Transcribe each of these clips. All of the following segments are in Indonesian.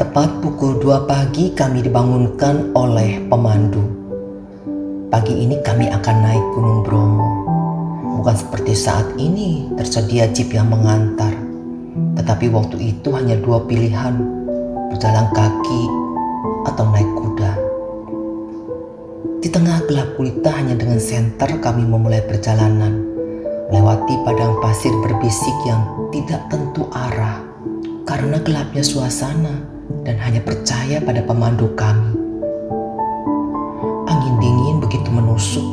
Tepat pukul 2 pagi kami dibangunkan oleh pemandu. Pagi ini kami akan naik Gunung Bromo. Bukan seperti saat ini tersedia jeep yang mengantar. Tetapi waktu itu hanya dua pilihan, berjalan kaki atau naik kuda. Di tengah gelap gulita hanya dengan senter kami memulai perjalanan. Melewati padang pasir berbisik yang tidak tentu arah karena gelapnya suasana dan hanya percaya pada pemandu kami. Angin dingin begitu menusuk,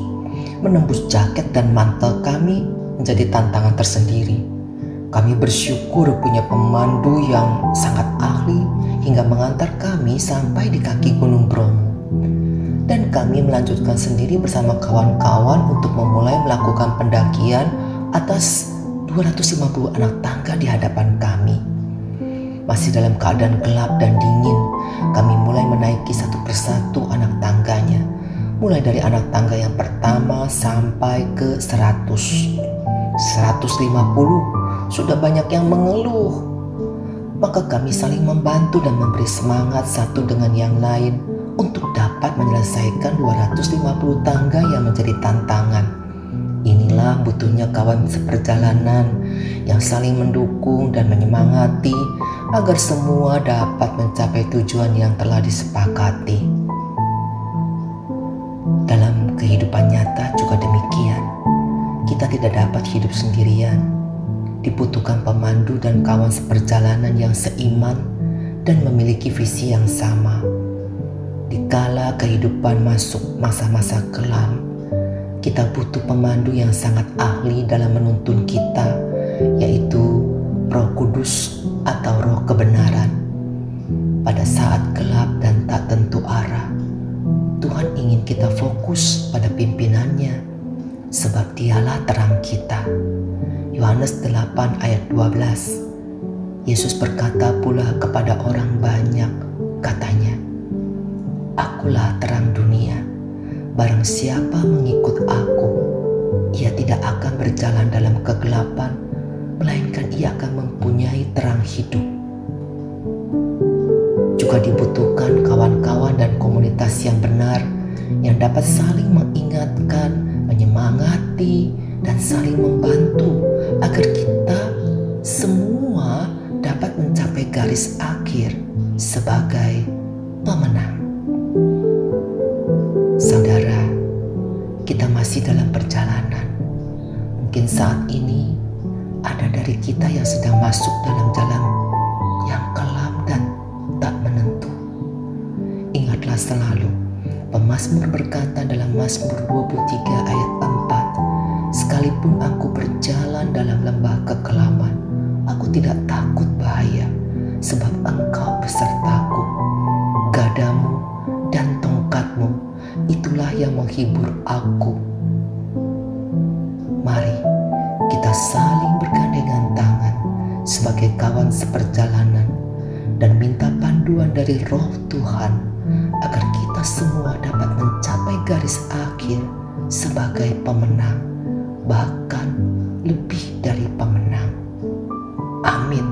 menembus jaket dan mantel kami menjadi tantangan tersendiri. Kami bersyukur punya pemandu yang sangat ahli hingga mengantar kami sampai di kaki Gunung Bromo. Dan kami melanjutkan sendiri bersama kawan-kawan untuk memulai melakukan pendakian atas 250 anak tangga di hadapan kami. Masih dalam keadaan gelap dan dingin, kami mulai menaiki satu persatu anak tangganya. Mulai dari anak tangga yang pertama sampai ke 100. 150 sudah banyak yang mengeluh. Maka kami saling membantu dan memberi semangat satu dengan yang lain untuk dapat menyelesaikan 250 tangga yang menjadi tantangan. Inilah butuhnya kawan seperjalanan yang saling mendukung dan menyemangati agar semua dapat mencapai tujuan yang telah disepakati. Dalam kehidupan nyata juga demikian. Kita tidak dapat hidup sendirian. Dibutuhkan pemandu dan kawan seperjalanan yang seiman dan memiliki visi yang sama. Dikala kehidupan masuk masa-masa kelam, kita butuh pemandu yang sangat ahli dalam menuntun kita, yaitu Roh Kudus atau Roh kebenaran. Pada saat gelap dan tak tentu arah, Tuhan ingin kita fokus pada pimpinannya, sebab dialah terang kita. Yohanes 8 ayat 12 Yesus berkata pula kepada orang banyak, katanya, Akulah terang dunia, barang siapa mengikut aku, ia tidak akan berjalan dalam kegelapan, melainkan ia akan mempunyai terang hidup. Juga dibutuhkan kawan-kawan dan komunitas yang benar yang dapat saling mengingatkan, menyemangati, dan saling membantu agar kita semua dapat mencapai garis akhir sebagai pemenang. Saudara, kita masih dalam perjalanan. Mungkin saat ini ada dari kita yang sedang masuk dalam jalan yang kelam dan tak menentu. Ingatlah selalu, pemazmur berkata dalam Mazmur 23 ayat 4, Sekalipun aku berjalan dalam lembah kekelaman, aku tidak takut bahaya, sebab engkau besertaku. Gadamu dan tongkatmu, itulah yang menghibur aku. Mari saling bergandengan tangan sebagai kawan seperjalanan dan minta panduan dari roh Tuhan agar kita semua dapat mencapai garis akhir sebagai pemenang bahkan lebih dari pemenang. Amin.